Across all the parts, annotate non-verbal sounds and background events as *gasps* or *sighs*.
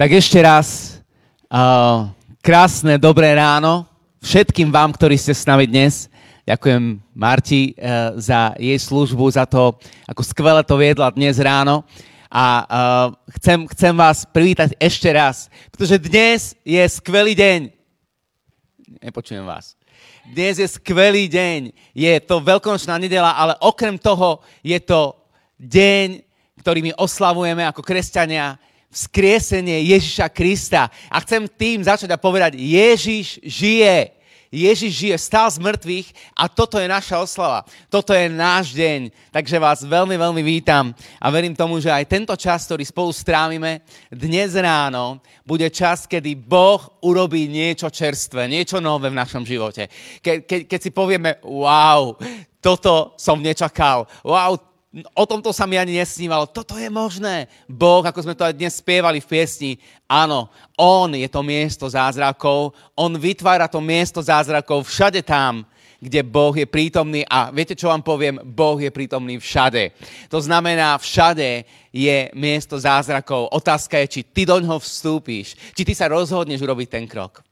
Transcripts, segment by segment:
Tak ešte raz uh, krásne, dobré ráno všetkým vám, ktorí ste s nami dnes. Ďakujem Marti uh, za jej službu, za to, ako skvele to viedla dnes ráno. A uh, chcem, chcem vás privítať ešte raz, pretože dnes je skvelý deň. Nepočujem vás. Dnes je skvelý deň. Je to veľkonočná nedela, ale okrem toho je to deň, ktorý my oslavujeme ako kresťania vzkriesenie Ježiša Krista. A chcem tým začať a povedať, Ježiš žije. Ježiš žije, stál z mŕtvych a toto je naša oslava. Toto je náš deň. Takže vás veľmi, veľmi vítam a verím tomu, že aj tento čas, ktorý spolu strávime dnes ráno, bude čas, kedy Boh urobí niečo čerstvé, niečo nové v našom živote. Ke, ke, keď si povieme, wow, toto som nečakal, wow, O tomto sa mi ani nesnívalo. Toto je možné. Boh, ako sme to aj dnes spievali v piesni, áno, On je to miesto zázrakov, On vytvára to miesto zázrakov všade tam, kde Boh je prítomný a viete, čo vám poviem? Boh je prítomný všade. To znamená, všade je miesto zázrakov. Otázka je, či ty do ňoho vstúpíš, či ty sa rozhodneš urobiť ten krok.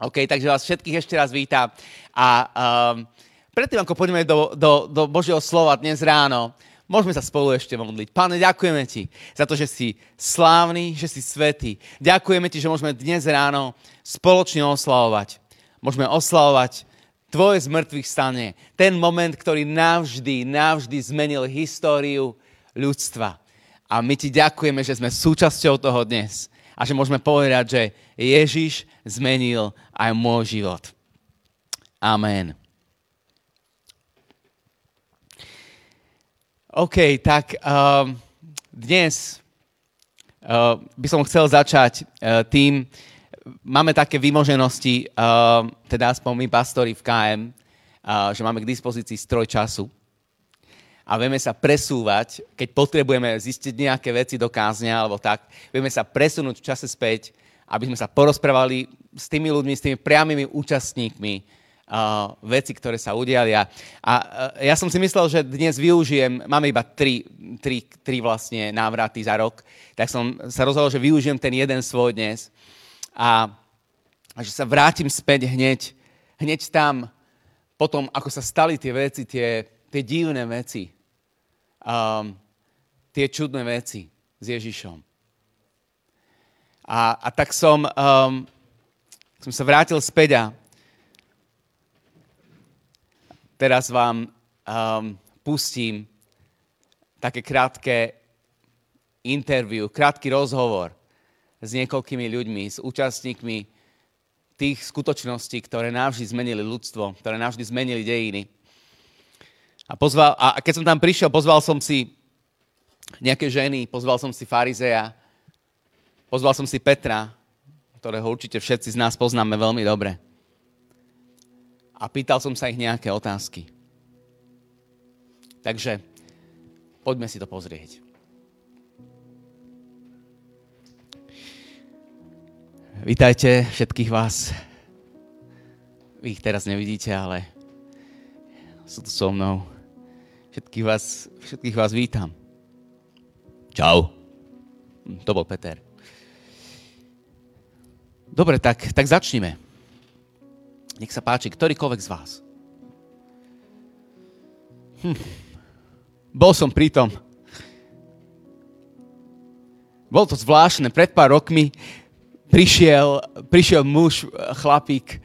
OK, takže vás všetkých ešte raz vítam a um, Predtým, ako poďme do, do, do Božieho slova dnes ráno, môžeme sa spolu ešte modliť. Páne, ďakujeme Ti za to, že si slávny, že si svetý. Ďakujeme Ti, že môžeme dnes ráno spoločne oslavovať. Môžeme oslavovať Tvoje zmrtvých stane. Ten moment, ktorý navždy, navždy zmenil históriu ľudstva. A my Ti ďakujeme, že sme súčasťou toho dnes. A že môžeme povedať, že Ježiš zmenil aj môj život. Amen. OK, tak um, dnes uh, by som chcel začať uh, tým, máme také vymoženosti, uh, teda aspoň my pastori v KM, uh, že máme k dispozícii stroj času. A vieme sa presúvať, keď potrebujeme zistiť nejaké veci do kázňa alebo tak, vieme sa presunúť v čase späť, aby sme sa porozprávali s tými ľuďmi, s tými priamými účastníkmi, uh, veci, ktoré sa udiali. A, uh, ja som si myslel, že dnes využijem, máme iba tri, tri, tri vlastne návraty za rok, tak som sa rozhodol, že využijem ten jeden svoj dnes a, a že sa vrátim späť hneď, hneď tam, potom, ako sa stali tie veci, tie, tie divné veci, um, tie čudné veci s Ježišom. A, a tak som, um, som sa vrátil späť a Teraz vám um, pustím také krátke interview, krátky rozhovor s niekoľkými ľuďmi, s účastníkmi tých skutočností, ktoré navždy zmenili ľudstvo, ktoré navždy zmenili dejiny. A, pozval, a keď som tam prišiel, pozval som si nejaké ženy, pozval som si farizeja, pozval som si Petra, ktorého určite všetci z nás poznáme veľmi dobre a pýtal som sa ich nejaké otázky. Takže poďme si to pozrieť. Vítajte všetkých vás. Vy ich teraz nevidíte, ale sú tu so mnou. Všetkých vás, všetkých vás vítam. Čau. To bol Peter. Dobre, tak, tak začnime. Nech sa páči, ktorýkoľvek z vás. Hm. Bol som pri tom. Bolo to zvláštne. Pred pár rokmi prišiel, prišiel muž, chlapík,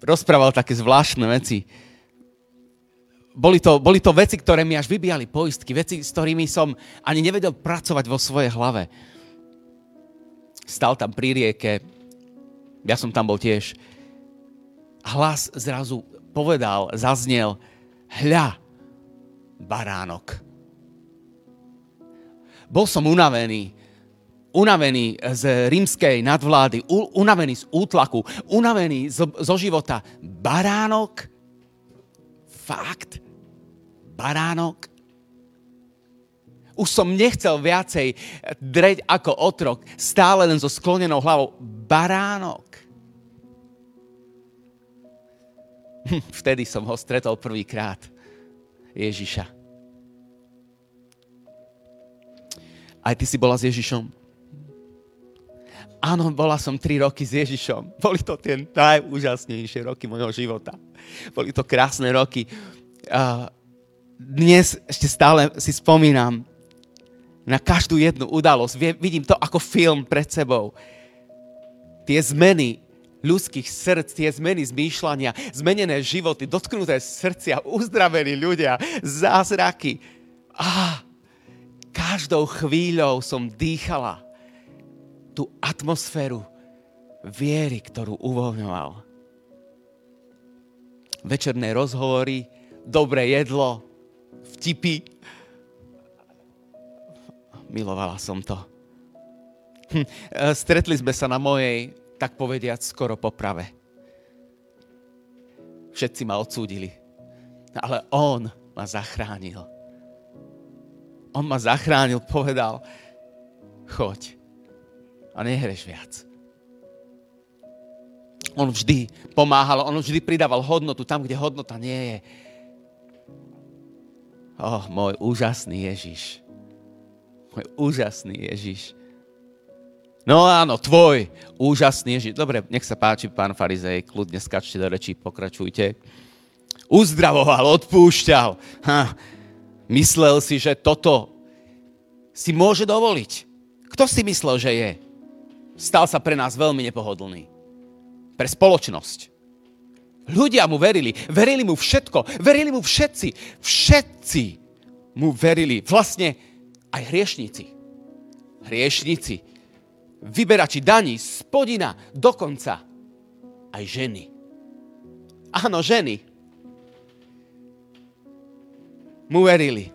rozprával také zvláštne veci. Boli to, boli to veci, ktoré mi až vybíjali poistky, veci, s ktorými som ani nevedel pracovať vo svojej hlave. Stal tam pri rieke, ja som tam bol tiež hlas zrazu povedal, zaznel, hľa, baránok. Bol som unavený, unavený z rímskej nadvlády, unavený z útlaku, unavený zo, zo života. Baránok? Fakt? Baránok? Už som nechcel viacej dreť ako otrok, stále len so sklonenou hlavou. Baránok. *laughs* Vtedy som ho stretol prvýkrát. Ježiša. Aj ty si bola s Ježišom? Áno, bola som tri roky s Ježišom. Boli to tie najúžasnejšie roky môjho života. Boli to krásne roky. Dnes ešte stále si spomínam na každú jednu udalosť. Vidím to ako film pred sebou. Tie zmeny ľudských srdc, tie zmeny zmýšľania, zmenené životy, dotknuté srdcia, uzdravení ľudia, zázraky. A každou chvíľou som dýchala tú atmosféru viery, ktorú uvoľňoval. Večerné rozhovory, dobré jedlo, vtipy. Milovala som to. Hm, e, stretli sme sa na mojej, tak povediať, skoro poprave. Všetci ma odsúdili, ale on ma zachránil. On ma zachránil, povedal, choď, a nehreš viac. On vždy pomáhal, on vždy pridával hodnotu tam, kde hodnota nie je. Oh, môj úžasný Ježiš. Môj úžasný Ježiš. No áno, tvoj úžasný Ježiš. Dobre, nech sa páči, pán farizej, kľudne skačte do rečí, pokračujte. Uzdravoval, odpúšťal. Ha, myslel si, že toto si môže dovoliť. Kto si myslel, že je? stal sa pre nás veľmi nepohodlný. Pre spoločnosť. Ľudia mu verili. Verili mu všetko. Verili mu všetci. Všetci mu verili. Vlastne aj hriešníci. Hriešníci. Vyberači daní, spodina, dokonca aj ženy. Áno, ženy. Mu verili.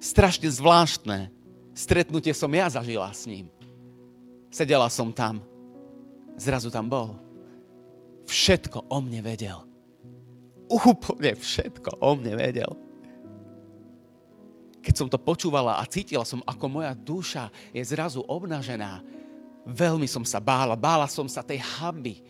Strašne zvláštne stretnutie som ja zažila s ním. Sedela som tam. Zrazu tam bol. Všetko o mne vedel. Úplne všetko o mne vedel. Keď som to počúvala a cítila som, ako moja duša je zrazu obnažená, veľmi som sa bála. Bála som sa tej hamby.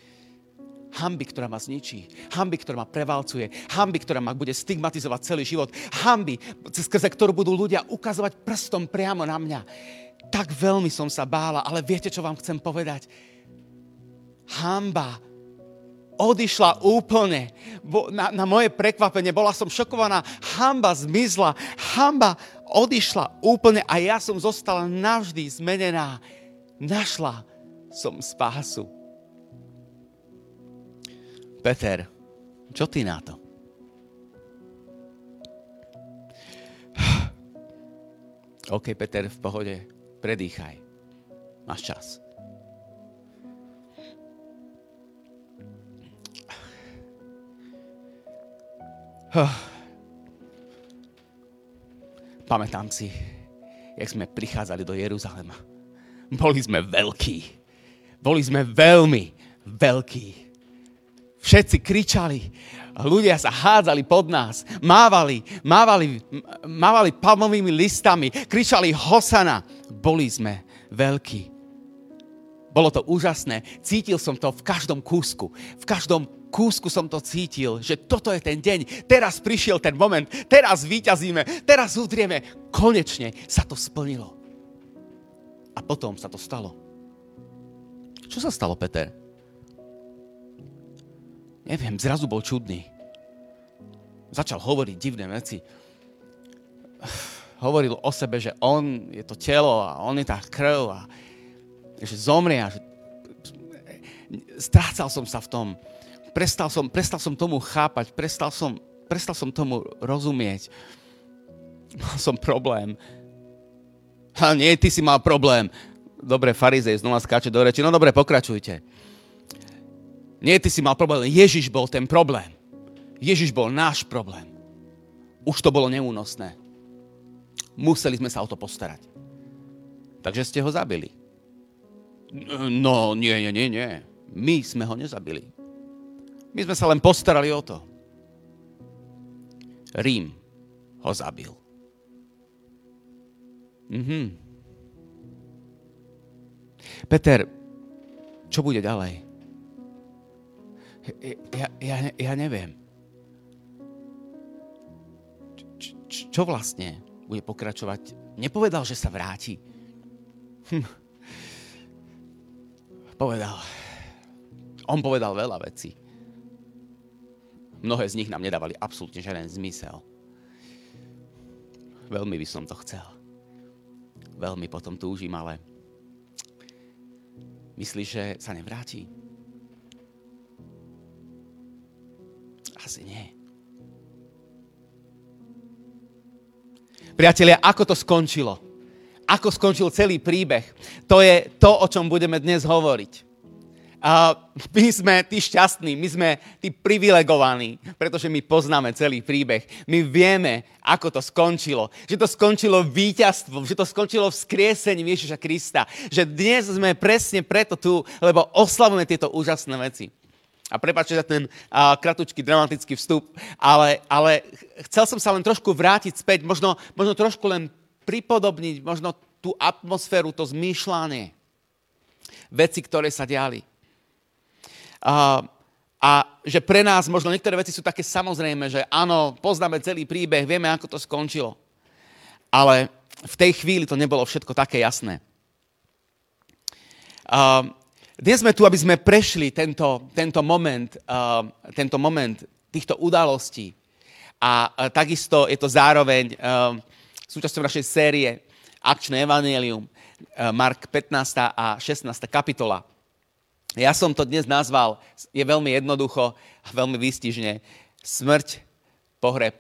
Hamby, ktorá ma zničí. Hamby, ktorá ma prevalcuje. Hamby, ktorá ma bude stigmatizovať celý život. Hamby, skrze ktorú budú ľudia ukazovať prstom priamo na mňa tak veľmi som sa bála, ale viete, čo vám chcem povedať? Hamba odišla úplne. Na, na moje prekvapenie bola som šokovaná. Hamba zmizla. Hamba odišla úplne a ja som zostala navždy zmenená. Našla som spásu. Peter, čo ty na to? *sighs* OK, Peter, v pohode Predýchaj. Máš čas. Pamätám si, jak sme prichádzali do Jeruzalema. Boli sme veľkí. Boli sme veľmi veľkí. Všetci kričali. Ľudia sa hádzali pod nás. Mávali, mávali, mávali palmovými listami. Kričali Hosana boli sme veľkí. Bolo to úžasné. Cítil som to v každom kúsku. V každom kúsku som to cítil, že toto je ten deň. Teraz prišiel ten moment. Teraz vyťazíme. Teraz udrieme. Konečne sa to splnilo. A potom sa to stalo. Čo sa stalo, Peter? Neviem, zrazu bol čudný. Začal hovoriť divné veci hovoril o sebe, že on je to telo a on je tá krv a že zomrie a že strácal som sa v tom. Prestal som, prestal som tomu chápať, prestal som, prestal som tomu rozumieť. Mal som problém. A nie, ty si mal problém. Dobre, farizej znova skáče do reči. No dobre, pokračujte. Nie, ty si mal problém. Ježiš bol ten problém. Ježiš bol náš problém. Už to bolo neúnosné. Museli sme sa o to postarať. Takže ste ho zabili. No, nie, nie, nie, nie. My sme ho nezabili. My sme sa len postarali o to. Rím ho zabil. Mhm. Peter, čo bude ďalej? Ja, ja, ja neviem. Č, čo vlastne? bude pokračovať. Nepovedal, že sa vráti. Hm. povedal, on povedal veľa vecí. Mnohé z nich nám nedávali absolútne žiaden zmysel. Veľmi by som to chcel. Veľmi potom túžim, ale myslíš, že sa nevráti? Asi nie. Priatelia, ako to skončilo? Ako skončil celý príbeh? To je to, o čom budeme dnes hovoriť. A my sme tí šťastní, my sme tí privilegovaní, pretože my poznáme celý príbeh. My vieme, ako to skončilo. Že to skončilo víťazstvom, že to skončilo vzkriesením Ježiša Krista. Že dnes sme presne preto tu, lebo oslavujeme tieto úžasné veci. A prepáčte za ten uh, kratučký dramatický vstup, ale, ale chcel som sa len trošku vrátiť späť, možno, možno trošku len pripodobniť možno tú atmosféru, to zmýšľanie. Veci, ktoré sa diali. Uh, a že pre nás možno niektoré veci sú také samozrejme, že áno, poznáme celý príbeh, vieme, ako to skončilo. Ale v tej chvíli to nebolo všetko také jasné. Uh, dnes sme tu, aby sme prešli tento, tento, moment, uh, tento moment týchto udalostí. A uh, takisto je to zároveň uh, súčasťou našej série Akčné evanelium, uh, Mark 15. a 16. kapitola. Ja som to dnes nazval, je veľmi jednoducho a veľmi výstižne, smrť, pohreb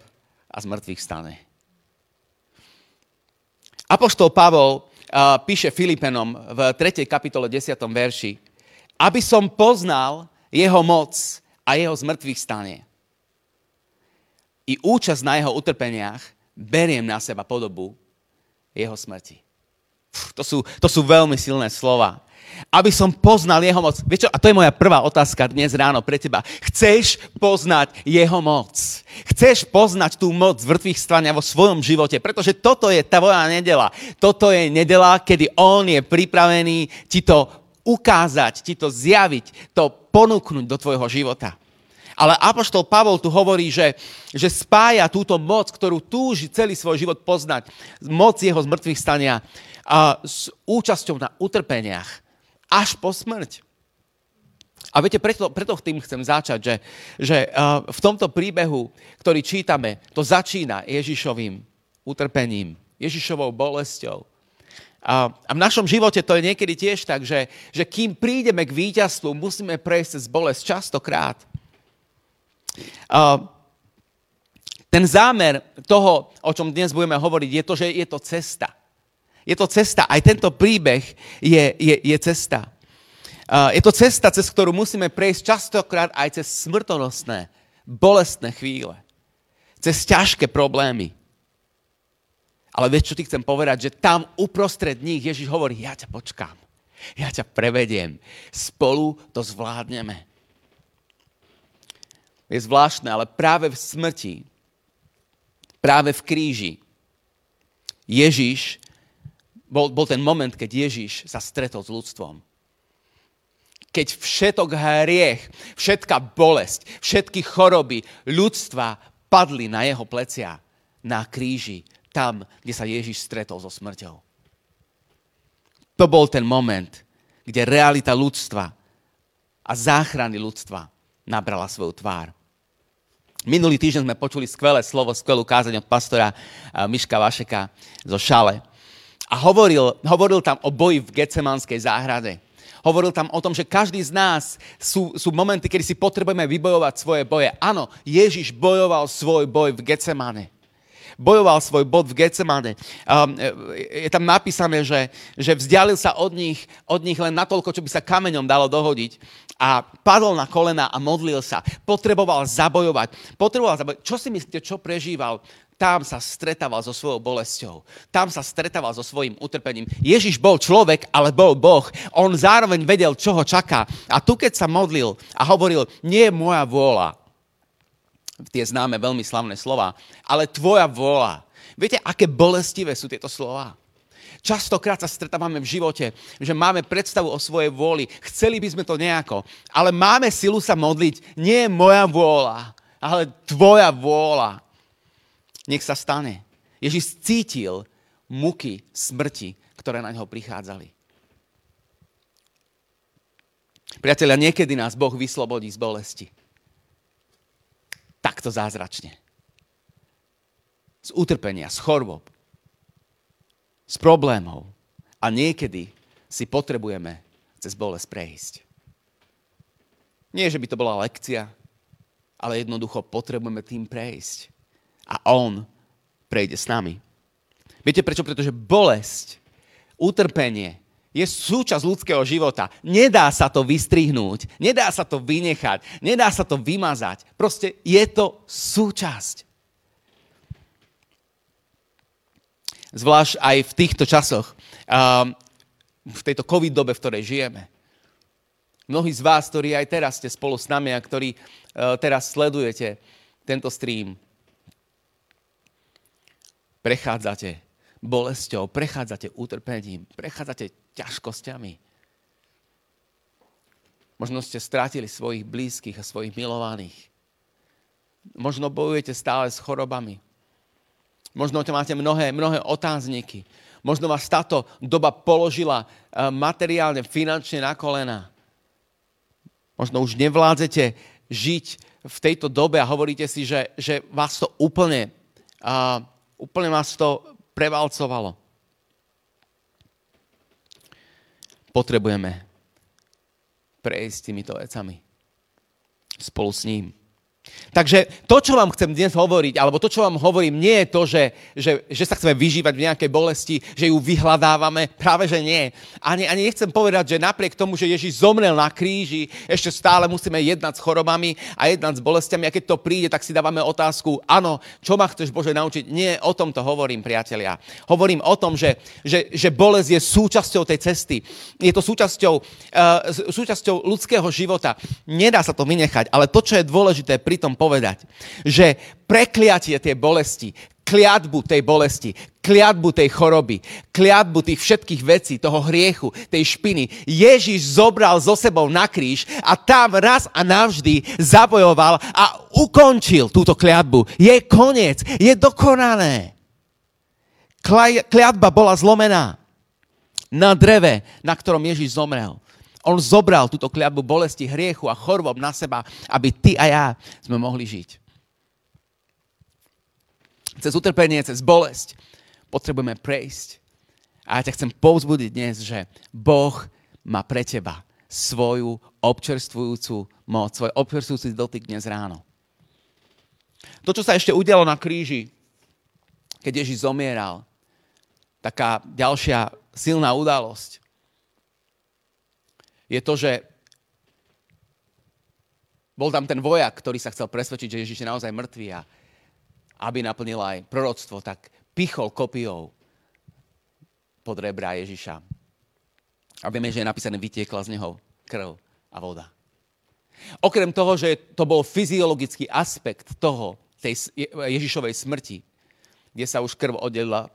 a zmrtvých stane. Apoštol Pavol píše Filipenom v 3. kapitole 10. verši, aby som poznal jeho moc a jeho zmrtvých stane. I účasť na jeho utrpeniach beriem na seba podobu jeho smrti. Pff, to, sú, to sú veľmi silné slova. Aby som poznal jeho moc. Vieš čo? A to je moja prvá otázka dnes ráno pre teba. Chceš poznať jeho moc? Chceš poznať tú moc zvrtvých stania vo svojom živote? Pretože toto je tvoja nedela. Toto je nedela, kedy on je pripravený ti to ukázať, ti to zjaviť, to ponúknuť do tvojho života. Ale Apoštol Pavol tu hovorí, že, že spája túto moc, ktorú túži celý svoj život poznať, moc jeho zmrtvých stania a s účasťou na utrpeniach až po smrť. A viete, preto, preto tým chcem začať, že, že uh, v tomto príbehu, ktorý čítame, to začína Ježišovým utrpením, Ježišovou bolesťou. A, a v našom živote to je niekedy tiež tak, že, že kým prídeme k víťazstvu, musíme prejsť cez bolesť častokrát. A, ten zámer toho, o čom dnes budeme hovoriť, je to, že je to cesta. Je to cesta. Aj tento príbeh je, je, je cesta. A, je to cesta, cez ktorú musíme prejsť častokrát aj cez smrtonosné, bolestné chvíle. Cez ťažké problémy. Ale vieš, čo ti chcem povedať? Že tam uprostred nich Ježiš hovorí, ja ťa počkám. Ja ťa prevediem. Spolu to zvládneme. Je zvláštne, ale práve v smrti, práve v kríži, Ježiš, bol, bol ten moment, keď Ježiš sa stretol s ľudstvom. Keď všetok hriech, všetká bolesť, všetky choroby ľudstva padli na jeho plecia na kríži tam, kde sa Ježiš stretol so smrťou. To bol ten moment, kde realita ľudstva a záchrany ľudstva nabrala svoju tvár. Minulý týždeň sme počuli skvelé slovo, skvelú kázeň od pastora Miška Vašeka zo Šale. A hovoril, hovoril tam o boji v Getsemanskej záhrade. Hovoril tam o tom, že každý z nás sú, sú momenty, kedy si potrebujeme vybojovať svoje boje. Áno, Ježiš bojoval svoj boj v Getsemane bojoval svoj bod v Getsemane. Um, je tam napísané, že, že vzdialil sa od nich, od nich len natoľko, čo by sa kameňom dalo dohodiť a padol na kolena a modlil sa. Potreboval zabojovať. Potreboval zabojovať. Čo si myslíte, čo prežíval? Tam sa stretával so svojou bolesťou. Tam sa stretával so svojím utrpením. Ježiš bol človek, ale bol Boh. On zároveň vedel, čo ho čaká. A tu, keď sa modlil a hovoril, nie je moja vôľa, tie známe veľmi slavné slova, ale tvoja vôľa. Viete, aké bolestivé sú tieto slova? Častokrát sa stretávame v živote, že máme predstavu o svojej vôli, chceli by sme to nejako, ale máme silu sa modliť, nie je moja vôľa, ale tvoja vôľa. Nech sa stane. Ježiš cítil muky smrti, ktoré na ňo prichádzali. Priatelia, niekedy nás Boh vyslobodí z bolesti. Takto zázračne. Z utrpenia, z chorôb, z problémov. A niekedy si potrebujeme cez bolesť prejsť. Nie, že by to bola lekcia, ale jednoducho potrebujeme tým prejsť. A On prejde s nami. Viete prečo? Pretože bolesť, utrpenie je súčasť ľudského života. Nedá sa to vystrihnúť, nedá sa to vynechať, nedá sa to vymazať. Proste je to súčasť. Zvlášť aj v týchto časoch, v tejto covid dobe, v ktorej žijeme. Mnohí z vás, ktorí aj teraz ste spolu s nami a ktorí uh, teraz sledujete tento stream, prechádzate bolesťou, prechádzate utrpením, prechádzate ťažkosťami. Možno ste strátili svojich blízkych a svojich milovaných. Možno bojujete stále s chorobami. Možno máte mnohé, mnohé otázniky. Možno vás táto doba položila eh, materiálne, finančne na kolena. Možno už nevládzete žiť v tejto dobe a hovoríte si, že, že vás to úplne, uh, úplne vás to prevalcovalo. Potrebujeme prejsť týmito vecami spolu s ním. Takže to, čo vám chcem dnes hovoriť, alebo to, čo vám hovorím, nie je to, že, že, že sa chceme vyžívať v nejakej bolesti, že ju vyhľadávame. *laughs* Práve, že nie. Ani, ani nechcem povedať, že napriek tomu, že Ježiš zomrel na kríži, ešte stále musíme jednať s chorobami a jednať s bolestiami. A keď to príde, tak si dávame otázku, áno, čo ma chceš Bože naučiť? Nie, o tom to hovorím, priatelia. Hovorím o tom, že, že, že bolesť je súčasťou tej cesty. Je to súčasťou, uh, súčasťou ľudského života. Nedá sa to vynechať, ale to, čo je dôležité pri tom povedať, že prekliatie tej bolesti, kliatbu tej bolesti, kliatbu tej choroby, kliatbu tých všetkých vecí, toho hriechu, tej špiny. Ježiš zobral so sebou na kríž a tam raz a navždy zabojoval a ukončil túto kliatbu. Je koniec, je dokonané. Kliatba bola zlomená na dreve, na ktorom Ježiš zomrel. On zobral túto kliatbu bolesti, hriechu a chorob na seba, aby ty a ja sme mohli žiť. Cez utrpenie, cez bolesť potrebujeme prejsť. A ja ťa chcem povzbudiť dnes, že Boh má pre teba svoju občerstvujúcu moc, svoj občerstvujúci dotyk dnes ráno. To, čo sa ešte udialo na kríži, keď Ježiš zomieral, taká ďalšia silná udalosť, je to, že bol tam ten vojak, ktorý sa chcel presvedčiť, že Ježiš je naozaj mŕtvý a aby naplnil aj proroctvo, tak pichol kopiou pod rebra Ježiša. A vieme, že je napísané, vytiekla z neho krv a voda. Okrem toho, že to bol fyziologický aspekt toho, tej Ježišovej smrti, kde sa už krv oddelila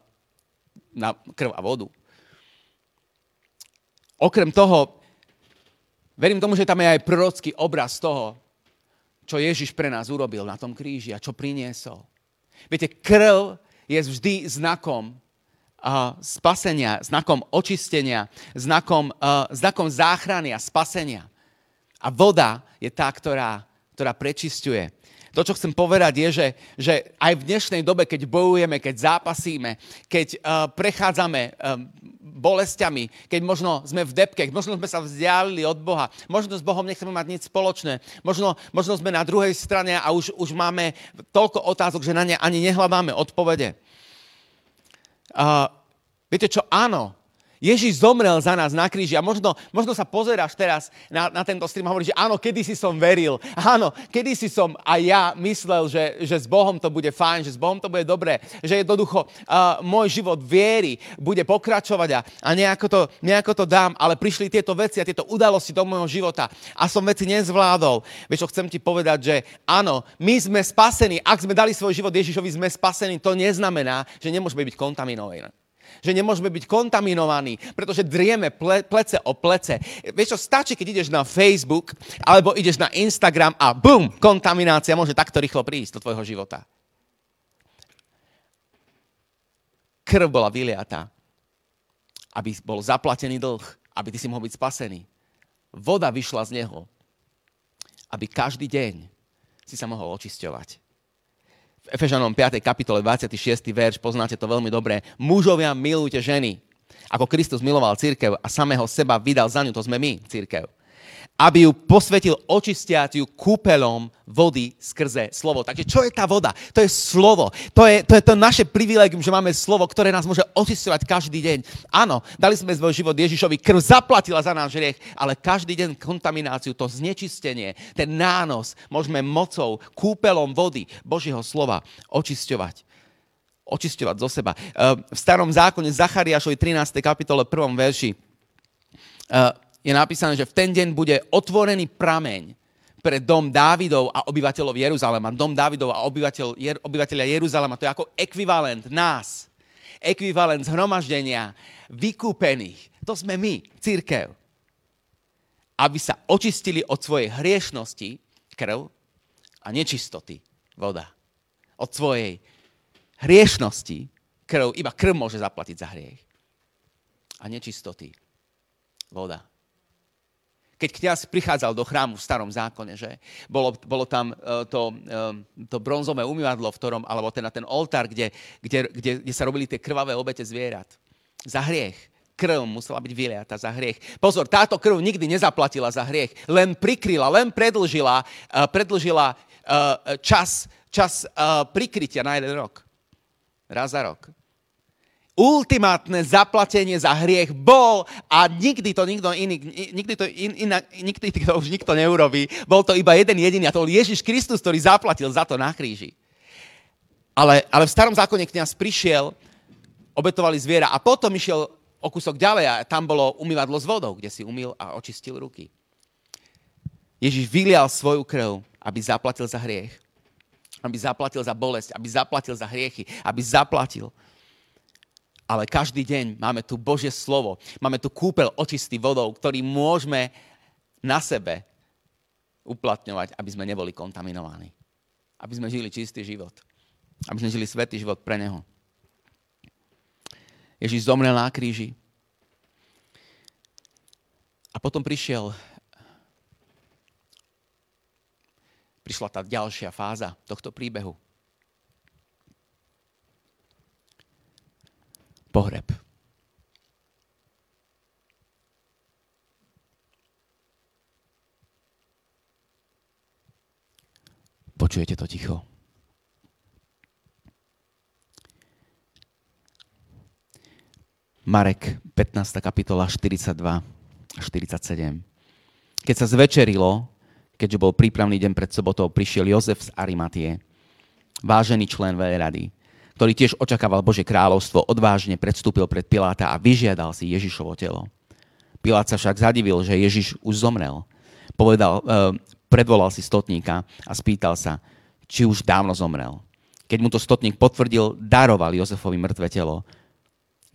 na krv a vodu. Okrem toho, Verím tomu, že tam je aj prorocký obraz toho, čo Ježiš pre nás urobil na tom kríži a čo priniesol. Viete, krv je vždy znakom spasenia, znakom očistenia, znakom, znakom záchrany a spasenia. A voda je tá, ktorá, ktorá prečistuje. To, čo chcem povedať, je, že, že aj v dnešnej dobe, keď bojujeme, keď zápasíme, keď uh, prechádzame uh, bolestiami, keď možno sme v depke, možno sme sa vzdialili od Boha, možno s Bohom nechceme mať nič spoločné, možno, možno sme na druhej strane a už, už máme toľko otázok, že na ne ani nehľadáme odpovede. Uh, viete čo? Áno, Ježiš zomrel za nás na kríži a možno, možno sa pozeráš teraz na, na tento stream a hovoríš, že áno, kedysi som veril, áno, kedysi som aj ja myslel, že, že s Bohom to bude fajn, že s Bohom to bude dobré, že jednoducho uh, môj život viery bude pokračovať a, a nejako, to, nejako to dám, ale prišli tieto veci a tieto udalosti do môjho života a som veci nezvládol. Vieš, čo chcem ti povedať, že áno, my sme spasení, ak sme dali svoj život Ježišovi, sme spasení, to neznamená, že nemôžeme byť kontaminovaní že nemôžeme byť kontaminovaní, pretože drieme ple, plece o plece. Vieš čo, stačí, keď ideš na Facebook alebo ideš na Instagram a bum, kontaminácia môže takto rýchlo prísť do tvojho života. Krv bola vyliatá, aby bol zaplatený dlh, aby ty si mohol byť spasený. voda vyšla z neho, aby každý deň si sa mohol očisťovať. V Efežanom 5. kapitole 26. verš, poznáte to veľmi dobre. Mužovia, milujte ženy, ako Kristus miloval církev a samého seba vydal za ňu, to sme my, církev aby ju posvetil očistiaciu kúpelom vody skrze slovo. Takže čo je tá voda? To je slovo. To je, to je to naše privilegium, že máme slovo, ktoré nás môže očistovať každý deň. Áno, dali sme svoj život Ježišovi, krv zaplatila za náš hriech, ale každý deň kontamináciu, to znečistenie, ten nános môžeme mocou, kúpelom vody Božieho slova očisťovať očisťovať zo seba. V starom zákone Zachariášovi 13. kapitole 1. verši je napísané, že v ten deň bude otvorený prameň pre dom Dávidov a obyvateľov Jeruzalema. Dom Dávidov a obyvateľ, jer, obyvateľia Jeruzalema, to je ako ekvivalent nás. Ekvivalent zhromaždenia vykúpených. To sme my, církev. Aby sa očistili od svojej hriešnosti krv a nečistoty voda. Od svojej hriešnosti krv, iba krv môže zaplatiť za hriech. A nečistoty voda keď kniaz prichádzal do chrámu v starom zákone, že bolo, bolo tam uh, to, uh, to bronzové umývadlo, v ktorom, alebo ten, ten oltár, kde, kde, kde, kde sa robili tie krvavé obete zvierat. Za hriech. Krv musela byť vyliata za hriech. Pozor, táto krv nikdy nezaplatila za hriech. Len prikryla, len predlžila, uh, predlžila čas, čas prikrytia na jeden rok. Raz za rok ultimátne zaplatenie za hriech bol a nikdy to nikto iný, nikdy to, in, in, nikdy to už nikto neurobí. Bol to iba jeden jediný a to bol Ježiš Kristus, ktorý zaplatil za to na kríži. Ale, ale v starom zákone kniaz prišiel, obetovali zviera a potom išiel o kúsok ďalej a tam bolo umývadlo s vodou, kde si umýl a očistil ruky. Ježiš vylial svoju krv, aby zaplatil za hriech, aby zaplatil za bolesť, aby zaplatil za hriechy, aby zaplatil ale každý deň máme tu Božie slovo, máme tu kúpel očistý vodou, ktorý môžeme na sebe uplatňovať, aby sme neboli kontaminovaní. Aby sme žili čistý život. Aby sme žili svetý život pre Neho. Ježiš zomrel na kríži. A potom prišiel prišla tá ďalšia fáza tohto príbehu. Pohreb. Počujete to ticho? Marek, 15. kapitola, 42 a 47. Keď sa zvečerilo, keďže bol prípravný deň pred sobotou, prišiel Jozef z Arimatie, vážený člen veľrady, ktorý tiež očakával Bože kráľovstvo, odvážne predstúpil pred Piláta a vyžiadal si Ježišovo telo. Pilát sa však zadivil, že Ježiš už zomrel. Povedal, e, predvolal si stotníka a spýtal sa, či už dávno zomrel. Keď mu to stotník potvrdil, daroval Jozefovi mŕtve telo.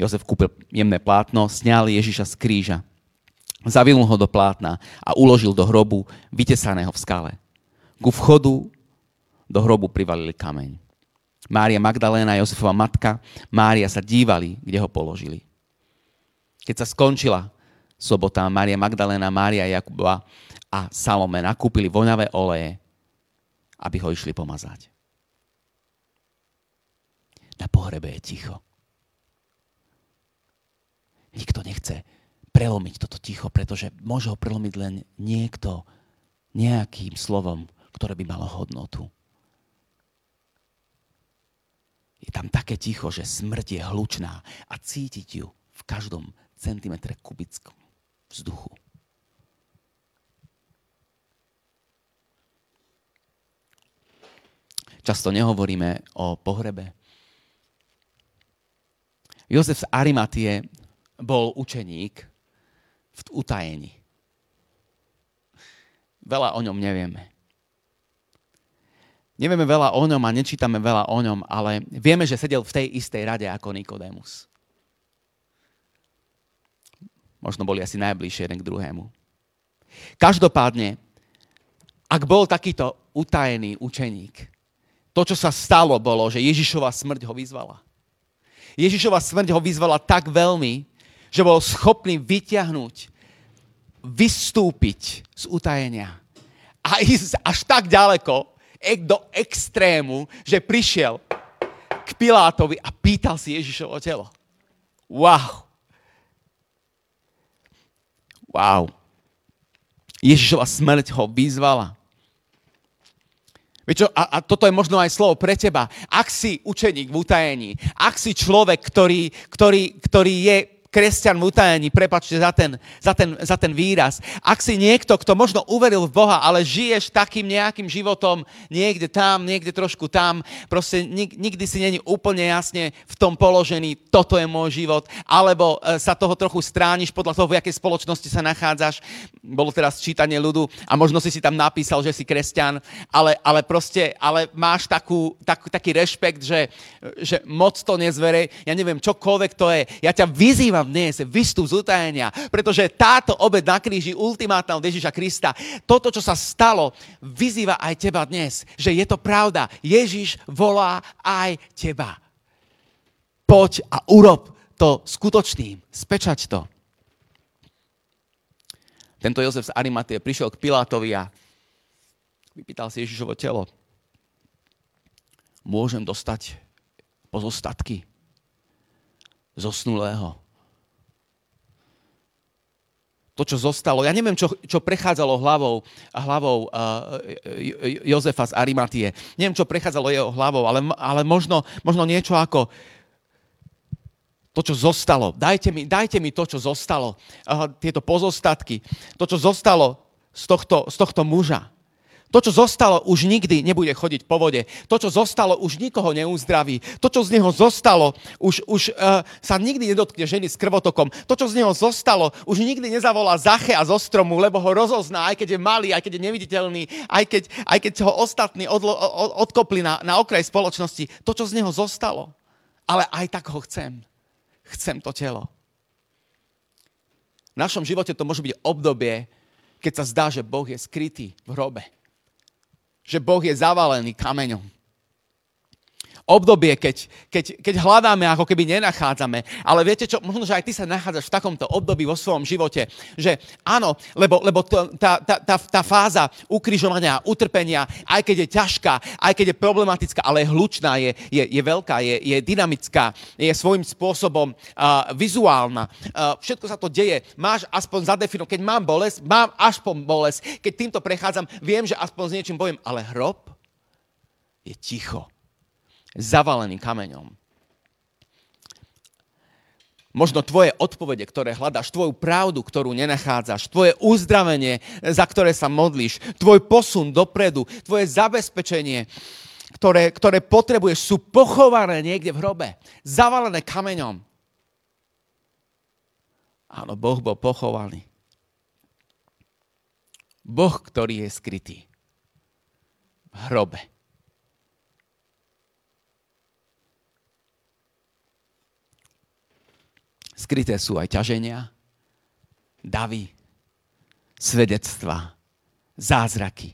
Jozef kúpil jemné plátno, sňal Ježiša z kríža, zavinul ho do plátna a uložil do hrobu vytesaného v skale. Ku vchodu do hrobu privalili kameň. Mária Magdaléna, Jozefova matka, Mária sa dívali, kde ho položili. Keď sa skončila sobota, Mária Magdaléna, Mária Jakubova a Salome nakúpili voňavé oleje, aby ho išli pomazať. Na pohrebe je ticho. Nikto nechce prelomiť toto ticho, pretože môže ho prelomiť len niekto nejakým slovom, ktoré by malo hodnotu tam také ticho, že smrť je hlučná a cítiť ju v každom centimetre kubickom vzduchu. Často nehovoríme o pohrebe. Jozef z Arimatie bol učeník v utajení. Veľa o ňom nevieme. Nevieme veľa o ňom a nečítame veľa o ňom, ale vieme, že sedel v tej istej rade ako Nikodémus. Možno boli asi najbližšie jeden k druhému. Každopádne, ak bol takýto utajený učeník, to, čo sa stalo, bolo, že Ježišova smrť ho vyzvala. Ježišova smrť ho vyzvala tak veľmi, že bol schopný vyťahnuť vystúpiť z utajenia a ísť až tak ďaleko, do extrému, že prišiel k Pilátovi a pýtal si Ježišovo telo. Wow. Wow. Ježišova smrť ho vyzvala. Čo, a, a toto je možno aj slovo pre teba. Ak si učeník v utajení, ak si človek, ktorý, ktorý, ktorý je kresťan v utajení, prepačte za ten, za, ten, za ten výraz. Ak si niekto, kto možno uveril v Boha, ale žiješ takým nejakým životom niekde tam, niekde trošku tam, proste nik, nikdy si není úplne jasne v tom položený, toto je môj život, alebo e, sa toho trochu strániš podľa toho, v jakej spoločnosti sa nachádzaš. Bolo teraz čítanie ľudu a možno si si tam napísal, že si kresťan, ale, ale proste, ale máš takú, tak, taký rešpekt, že, že moc to nezverej, ja neviem, čokoľvek to je. Ja ťa vyzývam vyzývam dnes, vystup z utajenia, pretože táto obed na kríži, ultimátna od Ježiša Krista, toto, čo sa stalo, vyzýva aj teba dnes, že je to pravda. Ježiš volá aj teba. Poď a urob to skutočným. Spečať to. Tento Jozef z Arimatie prišiel k Pilátovi a vypýtal si Ježišovo telo. Môžem dostať pozostatky zosnulého to, čo zostalo. Ja neviem, čo, čo prechádzalo hlavou, hlavou uh, Jozefa z Arimatie. Neviem, čo prechádzalo jeho hlavou, ale, ale možno, možno niečo ako to, čo zostalo. Dajte mi, dajte mi to, čo zostalo. Uh, tieto pozostatky. To, čo zostalo z tohto, z tohto muža. To, čo zostalo, už nikdy nebude chodiť po vode. To, čo zostalo, už nikoho neuzdraví. To, čo z neho zostalo, už, už uh, sa nikdy nedotkne ženy s krvotokom. To, čo z neho zostalo, už nikdy nezavolá Zachea zo stromu, lebo ho rozozná, aj keď je malý, aj keď je neviditeľný, aj keď, aj keď ho ostatní odlo, od, odkopli na, na okraj spoločnosti. To, čo z neho zostalo. Ale aj tak ho chcem. Chcem to telo. V našom živote to môže byť obdobie, keď sa zdá, že Boh je skrytý v hrobe že Boh je zavalený kameňom. Obdobie, keď, keď, keď hľadáme, ako keby nenachádzame. Ale viete čo, možno, že aj ty sa nachádzaš v takomto období vo svojom živote, že áno, lebo, lebo to, tá, tá, tá, tá fáza ukrižovania, utrpenia, aj keď je ťažká, aj keď je problematická, ale je hlučná, je, je, je veľká, je, je dynamická, je svojím spôsobom uh, vizuálna. Uh, všetko sa to deje. Máš aspoň zadefinované, keď mám bolesť, mám aspoň bolesť. Keď týmto prechádzam, viem, že aspoň s niečím bojím, ale hrob je ticho zavalený kameňom. Možno tvoje odpovede, ktoré hľadáš, tvoju pravdu, ktorú nenachádzaš, tvoje uzdravenie, za ktoré sa modlíš, tvoj posun dopredu, tvoje zabezpečenie, ktoré, ktoré potrebuješ, sú pochované niekde v hrobe, zavalené kameňom. Áno, Boh bol pochovaný. Boh, ktorý je skrytý v hrobe. Skryté sú aj ťaženia, davy, svedectva, zázraky.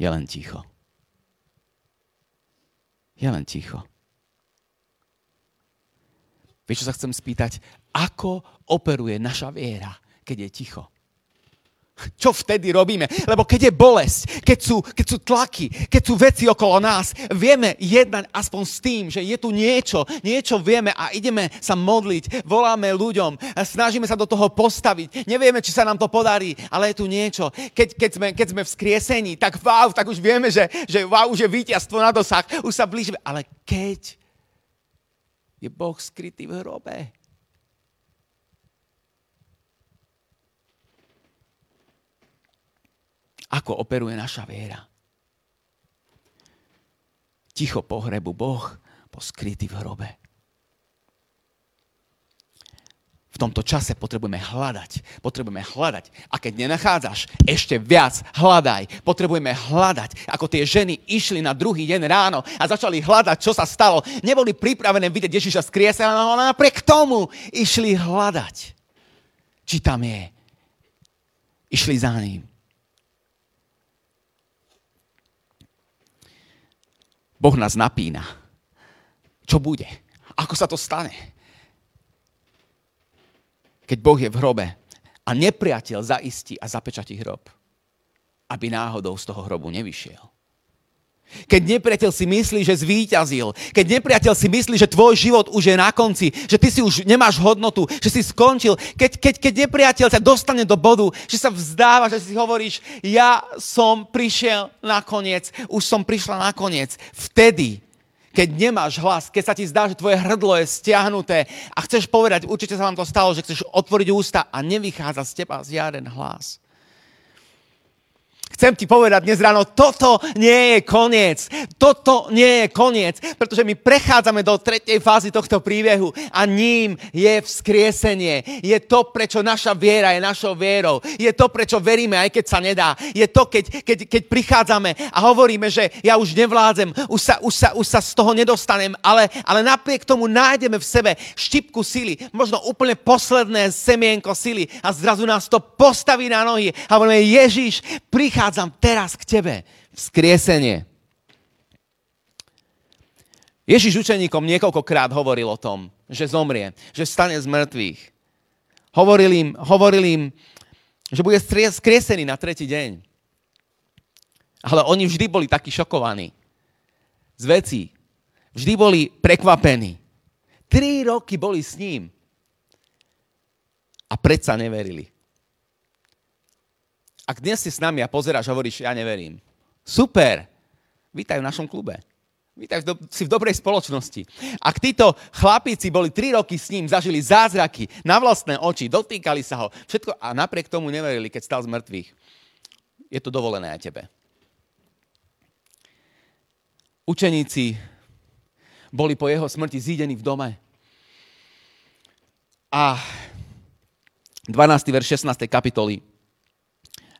Je len ticho. Je len ticho. Vieš, čo sa chcem spýtať? Ako operuje naša viera, keď je ticho? Čo vtedy robíme? Lebo keď je bolesť, keď sú, keď sú tlaky, keď sú veci okolo nás, vieme jednať aspoň s tým, že je tu niečo, niečo vieme a ideme sa modliť, voláme ľuďom, snažíme sa do toho postaviť. Nevieme, či sa nám to podarí, ale je tu niečo. Keď, keď, sme, keď sme v skriesení, tak wow, tak už vieme, že, že wow, už je víťazstvo na dosah, už sa blížime. Ale keď je Boh skrytý v hrobe, Ako operuje naša viera? Ticho pohrebu Boh, poskrytý v hrobe. V tomto čase potrebujeme hľadať. Potrebujeme hľadať. A keď nenachádzaš, ešte viac hľadaj. Potrebujeme hľadať, ako tie ženy išli na druhý deň ráno a začali hľadať, čo sa stalo. Neboli pripravené vidieť Ježiša skriese, ale napriek tomu išli hľadať. Či tam je. Išli za ním. Boh nás napína. Čo bude? Ako sa to stane? keď Boh je v hrobe a nepriateľ zaistí a zapečatí hrob, aby náhodou z toho hrobu nevyšiel. Keď nepriateľ si myslí, že zvíťazil, keď nepriateľ si myslí, že tvoj život už je na konci, že ty si už nemáš hodnotu, že si skončil, keď, keď, keď nepriateľ sa dostane do bodu, že sa vzdáva, že si hovoríš, ja som prišiel na koniec, už som prišla na koniec, vtedy keď nemáš hlas, keď sa ti zdá, že tvoje hrdlo je stiahnuté a chceš povedať, určite sa vám to stalo, že chceš otvoriť ústa a nevychádza z teba žiaden hlas. Chcem ti povedať dnes ráno, toto nie je koniec. Toto nie je koniec, pretože my prechádzame do tretej fázy tohto príbehu a ním je vzkriesenie. Je to, prečo naša viera je našou vierou. Je to, prečo veríme, aj keď sa nedá. Je to, keď, keď, keď prichádzame a hovoríme, že ja už nevládzem, už sa, už sa, už sa z toho nedostanem, ale, ale napriek tomu nájdeme v sebe štipku sily, možno úplne posledné semienko sily a zrazu nás to postaví na nohy a hovoríme, Ježiš, prichádza prichádzam teraz k tebe. Vzkriesenie. Ježiš učeníkom niekoľkokrát hovoril o tom, že zomrie, že stane z mŕtvych. Hovoril im, hovoril im že bude skriesený na tretí deň. Ale oni vždy boli takí šokovaní z vecí. Vždy boli prekvapení. Tri roky boli s ním. A predsa neverili. Ak dnes si s nami a pozeráš a hovoríš, ja neverím. Super, vítaj v našom klube. Vítaj, si v dobrej spoločnosti. Ak títo chlapíci boli tri roky s ním, zažili zázraky na vlastné oči, dotýkali sa ho, všetko a napriek tomu neverili, keď stal z mŕtvych, je to dovolené aj tebe. Učeníci boli po jeho smrti zídení v dome. A 12. verš 16. kapitoly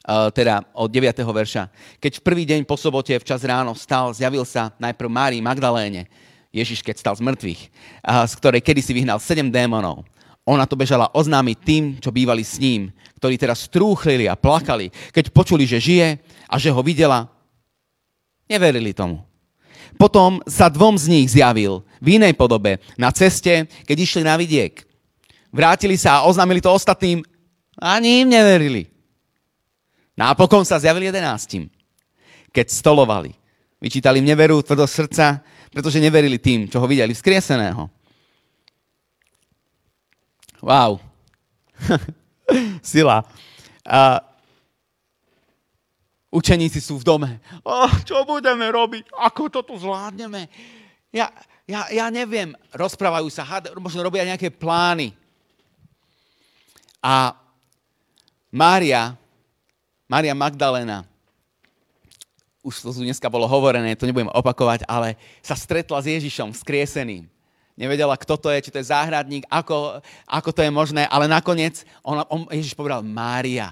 teda od 9. verša. Keď v prvý deň po sobote včas ráno stal, zjavil sa najprv Márii Magdaléne, Ježiš, keď stal z mŕtvych, z ktorej kedysi vyhnal sedem démonov. Ona to bežala oznámiť tým, čo bývali s ním, ktorí teraz strúchlili a plakali, keď počuli, že žije a že ho videla. Neverili tomu. Potom sa dvom z nich zjavil v inej podobe na ceste, keď išli na vidiek. Vrátili sa a oznámili to ostatným. Ani im neverili. Napokon sa zjavili jedenáctim, keď stolovali. Vyčítali im neveru, tvrdo srdca, pretože neverili tým, čo ho videli vzkrieseného. Wow. *laughs* Sila. A učeníci sú v dome. Oh, čo budeme robiť? Ako toto zvládneme? Ja, ja, ja neviem. Rozprávajú sa, možno robia nejaké plány. A Mária Maria Magdalena, už to dneska bolo hovorené, to nebudem opakovať, ale sa stretla s Ježišom, skrieseným. Nevedela, kto to je, či to je záhradník, ako, ako to je možné, ale nakoniec on, on, Ježiš povedal Mária.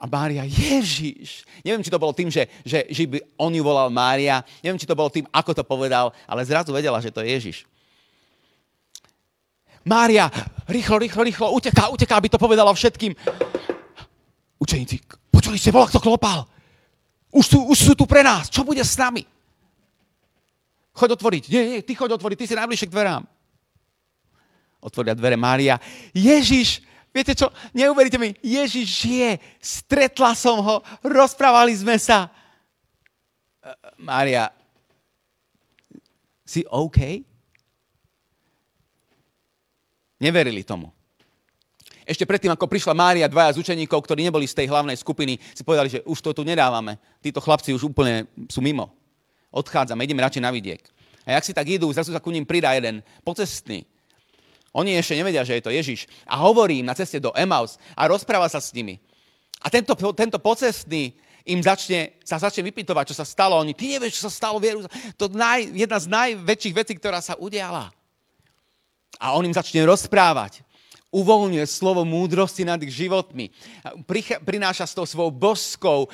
A Mária, Ježiš. Neviem, či to bolo tým, že, že, že by on ju volal Mária, neviem, či to bolo tým, ako to povedal, ale zrazu vedela, že to je Ježiš. Mária, rýchlo, rýchlo, rýchlo, uteká, uteká, aby to povedala všetkým. Učeníci, Počuli ste, bola kto klopal. Už sú, už sú tu pre nás. Čo bude s nami? Choď otvoriť. Nie, nie, ty choď otvoriť, ty si najbližšie k dverám. Otvoria dvere Mária. Ježiš, viete čo, neuveríte mi, Ježiš žije. Stretla som ho, rozprávali sme sa. Mária, si OK? Neverili tomu. Ešte predtým, ako prišla Mária, dvaja z učeníkov, ktorí neboli z tej hlavnej skupiny, si povedali, že už to tu nedávame. Títo chlapci už úplne sú mimo. Odchádzame, ideme radšej na vidiek. A jak si tak idú, zrazu sa ku ním pridá jeden pocestný. Oni ešte nevedia, že je to Ježiš. A hovorí im na ceste do Emaus a rozpráva sa s nimi. A tento, tento pocestný im začne, sa začne vypytovať, čo sa stalo. Oni, ty nevieš, čo sa stalo v. To je jedna z najväčších vecí, ktorá sa udiala. A on im začne rozprávať uvoľňuje slovo múdrosti nad ich životmi. Prináša s tou svojou božskou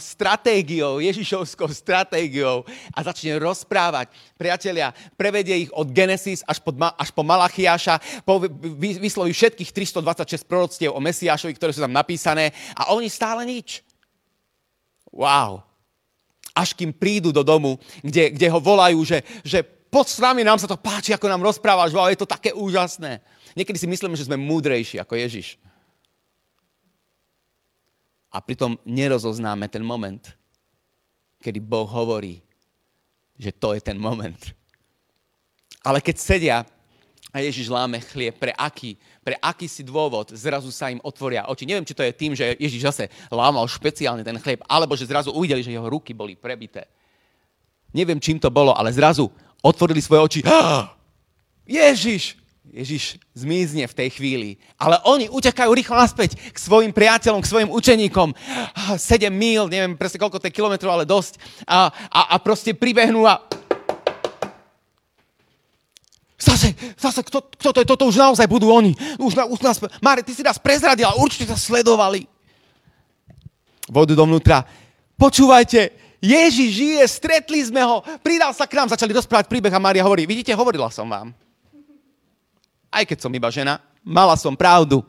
stratégiou, Ježišovskou stratégiou a začne rozprávať. Priatelia, prevedie ich od Genesis až, pod, až po Malachiáša, po, vysloví všetkých 326 proroctiev o Mesiášovi, ktoré sú tam napísané a oni stále nič. Wow. Až kým prídu do domu, kde, kde ho volajú, že, že poď s nami, nám sa to páči, ako nám rozprávaš, wow, je to také úžasné. Niekedy si myslíme, že sme múdrejší ako Ježiš. A pritom nerozoznáme ten moment, kedy Boh hovorí, že to je ten moment. Ale keď sedia a Ježiš láme chlieb, pre aký, pre aký si dôvod zrazu sa im otvoria oči. Neviem, či to je tým, že Ježiš zase lámal špeciálne ten chlieb, alebo že zrazu uvideli, že jeho ruky boli prebité. Neviem, čím to bolo, ale zrazu otvorili svoje oči. *gasps* Ježiš! Ježiš zmizne v tej chvíli. Ale oni utekajú rýchlo naspäť k svojim priateľom, k svojim učeníkom. 7 mil, neviem presne koľko to je kilometrov, ale dosť. A, a, a proste pribehnú a... Zase, zase, kto, kto to je? Toto už naozaj budú oni. Už, na, už nás... Máre, ty si nás prezradila, určite sa sledovali. Vodu dovnútra. Počúvajte, Ježiš žije, stretli sme ho, pridal sa k nám, začali rozprávať príbeh a Mária hovorí, vidíte, hovorila som vám aj keď som iba žena, mala som pravdu.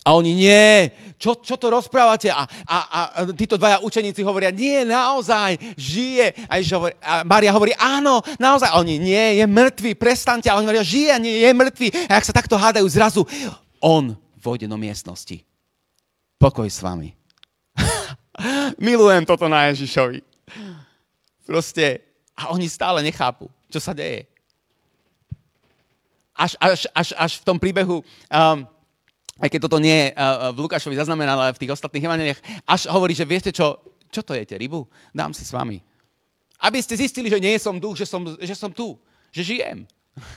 A oni, nie, čo, čo to rozprávate? A, a, a títo dvaja učeníci hovoria, nie, naozaj, žije. A, hovorí, a Maria hovorí, áno, naozaj. A oni, nie, je mŕtvý, prestante. A oni hovoria, žije, nie, je mŕtvý. A ak sa takto hádajú, zrazu on vojde do miestnosti. Pokoj s vami. *laughs* Milujem toto na Ježišovi. Proste, a oni stále nechápu čo sa deje. Až, až, až, až v tom príbehu, um, aj keď toto nie je uh, v Lukášovi zaznamenané, ale v tých ostatných evaneliach, až hovorí, že viete čo, čo to jete, rybu? Dám si s vami. Aby ste zistili, že nie som duch, že som, že som tu, že žijem. *laughs*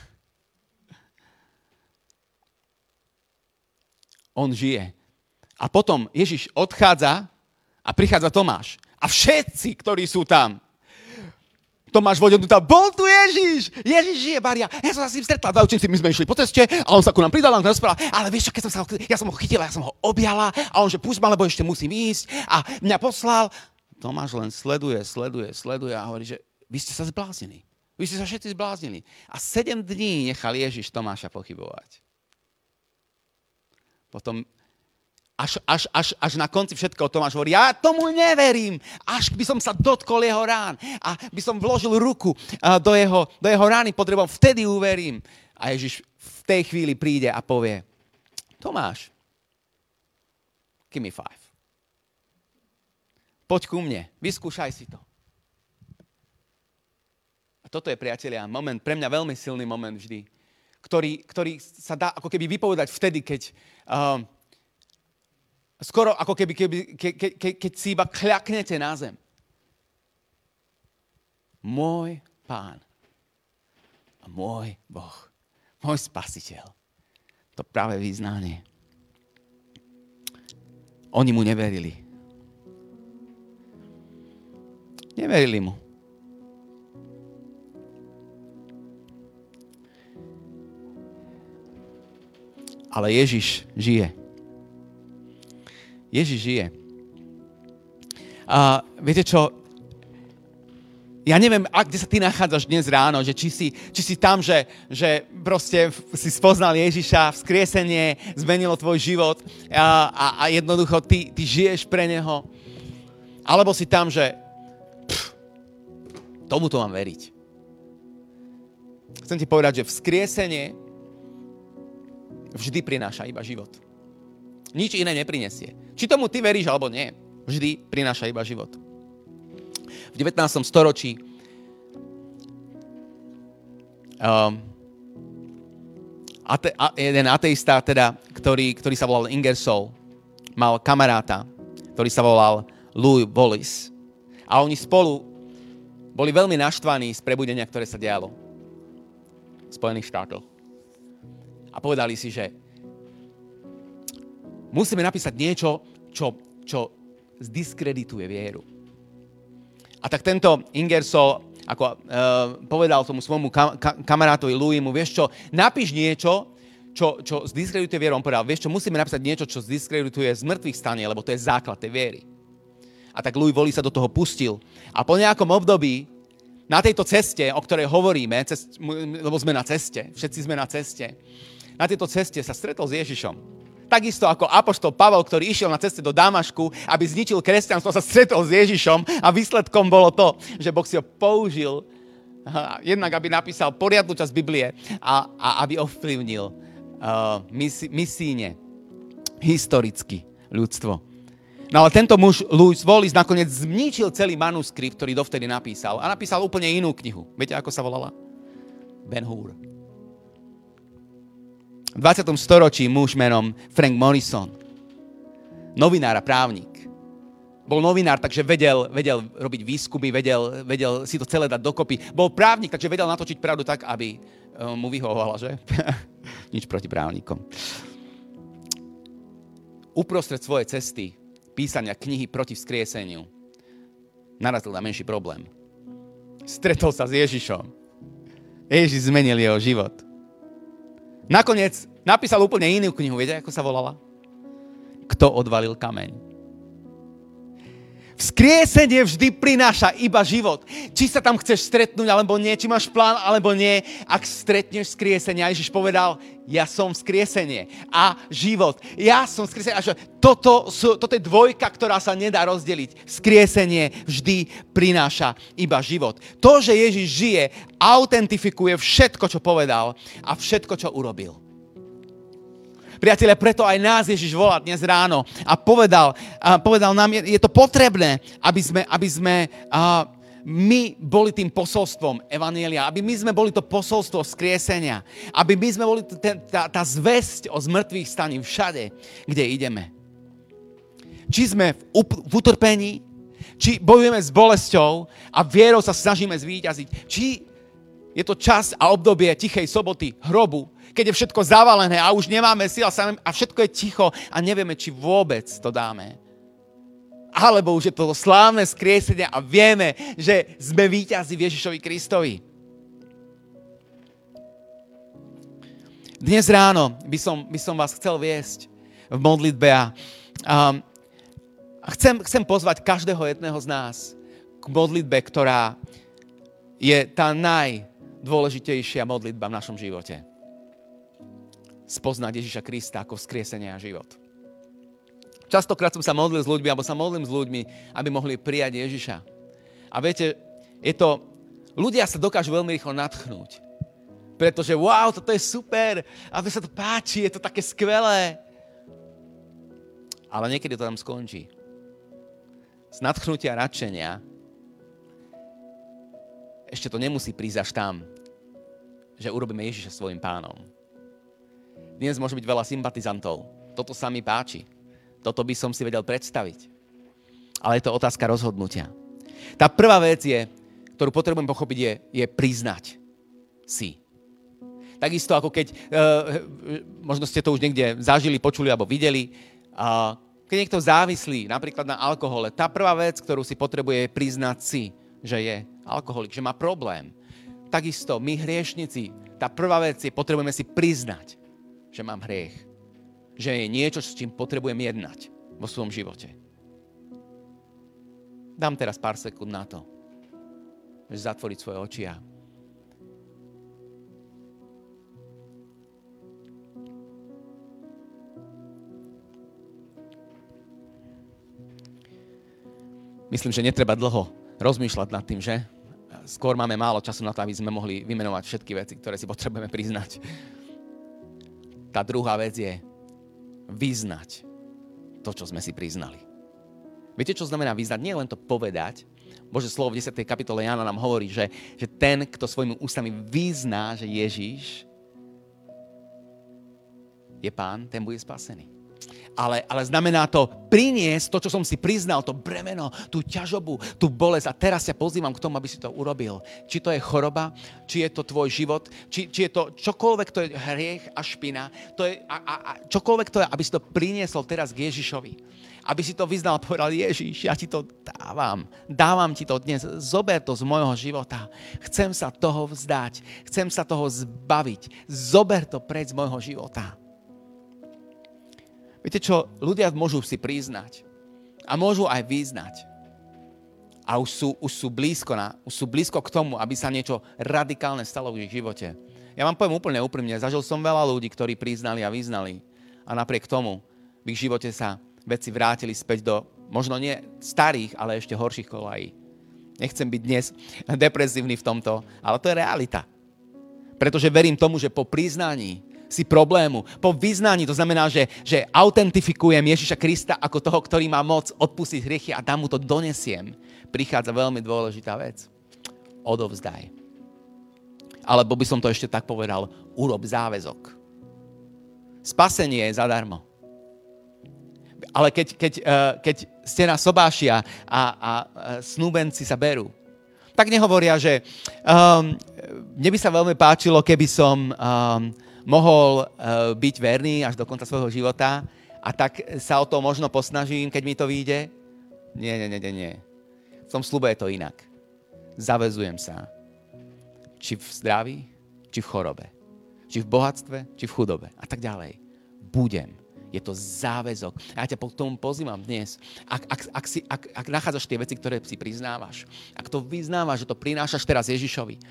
On žije. A potom Ježiš odchádza a prichádza Tomáš. A všetci, ktorí sú tam, Tomáš Vodenutá, bol tu Ježiš! Ježiš žije, Maria. Ja som sa s ním stretla, dva učenci, my sme išli po ceste a on sa ku nám pridal, nám rozprával, ale vieš čo, keď som sa ho, ja som ho chytila, ja som ho objala a on že púšť ma, lebo ešte musím ísť a mňa poslal. Tomáš len sleduje, sleduje, sleduje a hovorí, že vy ste sa zbláznili. Vy ste sa všetci zbláznili. A sedem dní nechal Ježiš Tomáša pochybovať. Potom až, až, až, až na konci všetko Tomáš hovorí, ja tomu neverím, až by som sa dotkol jeho rán a by som vložil ruku do jeho, do jeho rány pod rebom, vtedy uverím. A Ježiš v tej chvíli príde a povie, Tomáš, give me five. Poď ku mne, vyskúšaj si to. A toto je, priatelia, moment, pre mňa veľmi silný moment vždy, ktorý, ktorý sa dá ako keby vypovedať vtedy, keď uh, skoro ako keby, keby ke, ke, ke, keď si iba kľaknete na zem. Môj pán a môj Boh, môj spasiteľ. To práve význanie. Oni mu neverili. Neverili mu. Ale Ježiš žije. Ježiš žije. A viete čo, ja neviem, a kde sa ty nachádzaš dnes ráno, že či si, či si tam, že, že proste si spoznal Ježiša, vzkriesenie zmenilo tvoj život a, a, a jednoducho ty, ty žiješ pre Neho. Alebo si tam, že pff, tomu to mám veriť. Chcem ti povedať, že vzkriesenie vždy prináša iba život. Nič iné neprinesie. Či tomu ty veríš alebo nie, vždy prináša iba život. V 19. storočí um, ate, a, jeden ateista, teda, ktorý, ktorý sa volal Ingersoll, mal kamaráta, ktorý sa volal Louis Wallis. A oni spolu boli veľmi naštvaní z prebudenia, ktoré sa dialo v Spojených štátoch. A povedali si, že musíme napísať niečo, čo, čo zdiskredituje vieru. A tak tento Ingerso ako uh, povedal tomu svojmu kam, ka, kamarátovi Louimu, vieš čo, napíš niečo, čo, čo zdiskredituje vieru. On povedal, vieš čo, musíme napísať niečo, čo zdiskredituje z mŕtvych stane, lebo to je základ tej viery. A tak Louis Voli sa do toho pustil. A po nejakom období na tejto ceste, o ktorej hovoríme, cest, lebo sme na ceste, všetci sme na ceste, na tejto ceste sa stretol s Ježišom. Takisto ako apoštol Pavel, ktorý išiel na ceste do Damašku, aby zničil kresťanstvo, sa stretol s Ježišom a výsledkom bolo to, že Boh si ho použil Jednak, aby napísal poriadnu časť Biblie a, a aby ovplyvnil uh, misi, misíne, historicky ľudstvo. No ale tento muž, Louis Wallis, nakoniec zničil celý manuskript, ktorý dovtedy napísal a napísal úplne inú knihu. Viete, ako sa volala? Ben Hur. V 20. storočí muž menom Frank Morrison, novinár a právnik, bol novinár, takže vedel, vedel robiť výskumy, vedel, vedel si to celé dať dokopy. Bol právnik, takže vedel natočiť pravdu tak, aby um, mu vyhovovala, že? *laughs* Nič proti právnikom. Uprostred svojej cesty písania knihy proti vzkrieseniu narazil na menší problém. Stretol sa s Ježišom. Ježiš zmenil jeho život. Nakoniec napísal úplne inú knihu. Viete, ako sa volala? Kto odvalil kameň? Vzkriesenie vždy prináša iba život. Či sa tam chceš stretnúť alebo nie, či máš plán alebo nie, ak stretneš vzkriesenie. A Ježiš povedal, ja som vzkriesenie a život. Ja som vzkriesenie. A toto, sú, toto je dvojka, ktorá sa nedá rozdeliť. Vzkriesenie vždy prináša iba život. To, že Ježiš žije, autentifikuje všetko, čo povedal a všetko, čo urobil. Priatelia, preto aj nás Ježiš volá dnes ráno a povedal, a povedal nám, je, je to potrebné, aby sme, aby sme a, my boli tým posolstvom Evanielia, aby my sme boli to posolstvo skriesenia, aby my sme boli ten, tá, tá zväzť o zmrtvých staní všade, kde ideme. Či sme v, up, v utrpení, či bojujeme s bolesťou a vierou sa snažíme zvíťaziť, či je to čas a obdobie tichej soboty, hrobu, keď je všetko zavalené a už nemáme síl a všetko je ticho a nevieme, či vôbec to dáme. Alebo už je to slávne skriesenie a vieme, že sme víťazi Ježišovi Kristovi. Dnes ráno by som, by som vás chcel viesť v modlitbe a, um, a chcem, chcem pozvať každého jedného z nás k modlitbe, ktorá je tá najdôležitejšia modlitba v našom živote spoznať Ježiša Krista ako vzkriesenie a život. Častokrát som sa modlil s ľuďmi, alebo sa modlím s ľuďmi, aby mohli prijať Ježiša. A viete, je to, ľudia sa dokážu veľmi rýchlo natchnúť. Pretože wow, toto je super, a sa to páči, je to také skvelé. Ale niekedy to tam skončí. Z nadchnutia radšenia ešte to nemusí prísť až tam, že urobíme Ježiša svojim pánom. Dnes môže byť veľa sympatizantov. Toto sa mi páči. Toto by som si vedel predstaviť. Ale je to otázka rozhodnutia. Tá prvá vec je, ktorú potrebujem pochopiť, je, je priznať si. Takisto ako keď, uh, možno ste to už niekde zažili, počuli alebo videli, uh, keď niekto závislý napríklad na alkohole, tá prvá vec, ktorú si potrebuje, je priznať si, že je alkoholik, že má problém. Takisto my hriešnici, tá prvá vec je, potrebujeme si priznať, že mám hriech. Že je niečo, s čím potrebujem jednať vo svojom živote. Dám teraz pár sekúnd na to, že zatvoriť svoje oči a Myslím, že netreba dlho rozmýšľať nad tým, že? Skôr máme málo času na to, aby sme mohli vymenovať všetky veci, ktoré si potrebujeme priznať. Tá druhá vec je vyznať to, čo sme si priznali. Viete, čo znamená vyznať? Nie len to povedať. Bože slovo v 10. kapitole Jana nám hovorí, že, že ten, kto svojimi ústami vyzná, že Ježíš je pán, ten bude spasený ale, ale znamená to priniesť to, čo som si priznal, to bremeno, tú ťažobu, tú bolesť. A teraz ťa pozývam k tomu, aby si to urobil. Či to je choroba, či je to tvoj život, či, či je to čokoľvek, to je hriech a špina, to je, a, a, a čokoľvek to je, aby si to priniesol teraz k Ježišovi. Aby si to vyznal a povedal, Ježiš, ja ti to dávam. Dávam ti to dnes. Zober to z môjho života. Chcem sa toho vzdať. Chcem sa toho zbaviť. Zober to preč z môjho života. Viete čo, ľudia môžu si priznať a môžu aj vyznať. A už sú, už sú, blízko na, už sú blízko k tomu, aby sa niečo radikálne stalo v ich živote. Ja vám poviem úplne úprimne, zažil som veľa ľudí, ktorí priznali a vyznali. A napriek tomu v ich živote sa veci vrátili späť do možno nie starých, ale ešte horších kolají. Nechcem byť dnes depresívny v tomto, ale to je realita. Pretože verím tomu, že po priznaní si problému, po vyznaní, to znamená, že, že autentifikujem Ježiša Krista ako toho, ktorý má moc odpustiť hriechy a tam mu to donesiem, prichádza veľmi dôležitá vec. Odovzdaj. Alebo by som to ešte tak povedal, urob záväzok. Spasenie je zadarmo. Ale keď, keď, uh, keď ste na sobášia a, a uh, snúbenci sa berú, tak nehovoria, že um, mne by sa veľmi páčilo, keby som um, mohol uh, byť verný až do konca svojho života a tak sa o to možno posnažím, keď mi to vyjde. Nie, nie, nie, nie. V tom slube je to inak. Zavezujem sa. Či v zdraví, či v chorobe. Či v bohatstve, či v chudobe. A tak ďalej. Budem. Je to záväzok. A ja ťa po tomu pozývam dnes. Ak, ak, ak, si, ak, ak nachádzaš tie veci, ktoré si priznávaš, ak to vyznávaš, že to prinášaš teraz Ježišovi,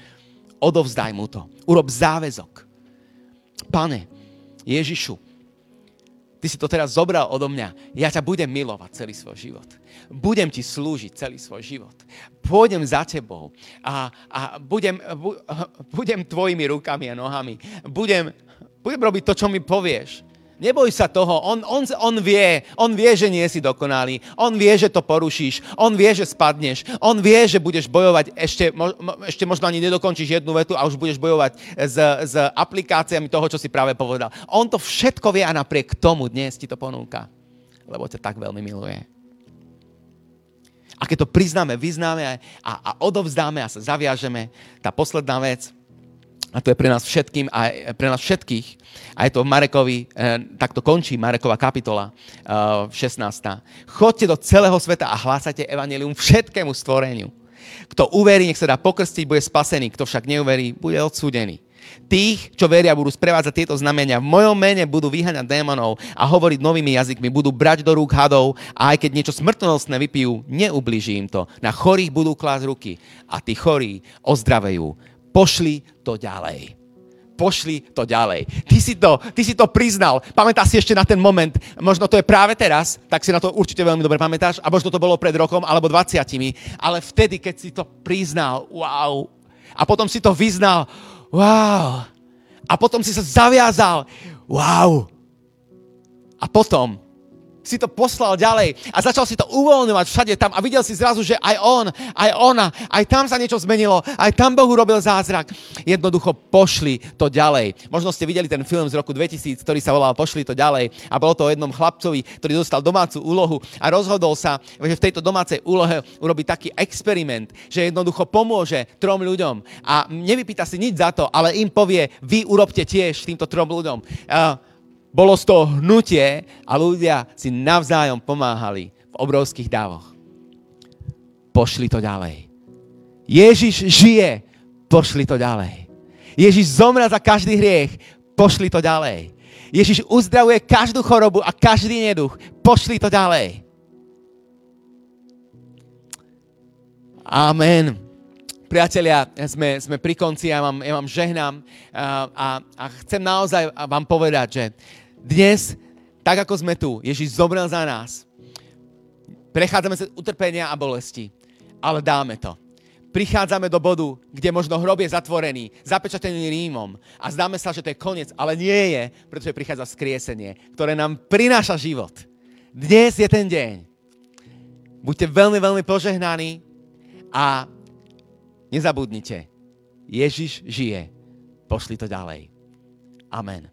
odovzdaj mu to. Urob záväzok. Pane, Ježišu, Ty si to teraz zobral odo mňa. Ja ťa budem milovať celý svoj život. Budem ti slúžiť celý svoj život. Pôjdem za tebou a, a budem, bu, *laughs* budem tvojimi rukami a nohami. Budem, budem robiť to, čo mi povieš. Neboj sa toho, on, on, on vie, on vie, že nie si dokonalý, on vie, že to porušíš, on vie, že spadneš, on vie, že budeš bojovať, ešte, mo, ešte možno ani nedokončíš jednu vetu a už budeš bojovať s, s aplikáciami toho, čo si práve povedal. On to všetko vie a napriek tomu dnes ti to ponúka, lebo ťa tak veľmi miluje. A keď to priznáme, vyznáme a, a odovzdáme a sa zaviažeme, tá posledná vec, a to je pre nás všetkým a pre nás všetkých. A je to v Marekovi, eh, tak to končí Marekova kapitola eh, 16. Chodte do celého sveta a hlásate evanelium všetkému stvoreniu. Kto uverí, nech sa dá pokrstiť, bude spasený. Kto však neuverí, bude odsúdený. Tých, čo veria, budú sprevádzať tieto znamenia. V mojom mene budú vyhaňať démonov a hovoriť novými jazykmi. Budú brať do rúk hadov a aj keď niečo smrtonosné vypijú, neubliží im to. Na chorých budú klásť ruky a tí chorí ozdravejú pošli to ďalej. Pošli to ďalej. Ty si to, ty si to priznal. Pamätáš si ešte na ten moment, možno to je práve teraz, tak si na to určite veľmi dobre pamätáš, a možno to bolo pred rokom alebo 20, ale vtedy, keď si to priznal, wow. A potom si to vyznal, wow. A potom si sa zaviazal, wow. A potom si to poslal ďalej a začal si to uvoľňovať všade tam a videl si zrazu, že aj on, aj ona, aj tam sa niečo zmenilo, aj tam Boh urobil zázrak. Jednoducho pošli to ďalej. Možno ste videli ten film z roku 2000, ktorý sa volal Pošli to ďalej a bolo to o jednom chlapcovi, ktorý dostal domácu úlohu a rozhodol sa, že v tejto domácej úlohe urobiť taký experiment, že jednoducho pomôže trom ľuďom a nevypýta si nič za to, ale im povie, vy urobte tiež týmto trom ľuďom. Uh, bolo z toho hnutie a ľudia si navzájom pomáhali v obrovských dávoch. Pošli to ďalej. Ježiš žije, pošli to ďalej. Ježiš zomrel za každý hriech, pošli to ďalej. Ježiš uzdravuje každú chorobu a každý neduch, pošli to ďalej. Amen. Priatelia, sme, sme pri konci, ja vám, ja vám žehnám a, a, a chcem naozaj vám povedať, že dnes, tak ako sme tu, Ježiš zomrel za nás. Prechádzame sa utrpenia a bolesti, ale dáme to. Prichádzame do bodu, kde možno hrob je zatvorený, zapečatený rímom a zdáme sa, že to je koniec, ale nie je, pretože prichádza skriesenie, ktoré nám prináša život. Dnes je ten deň. Buďte veľmi, veľmi požehnaní a nezabudnite, Ježiš žije. Pošli to ďalej. Amen.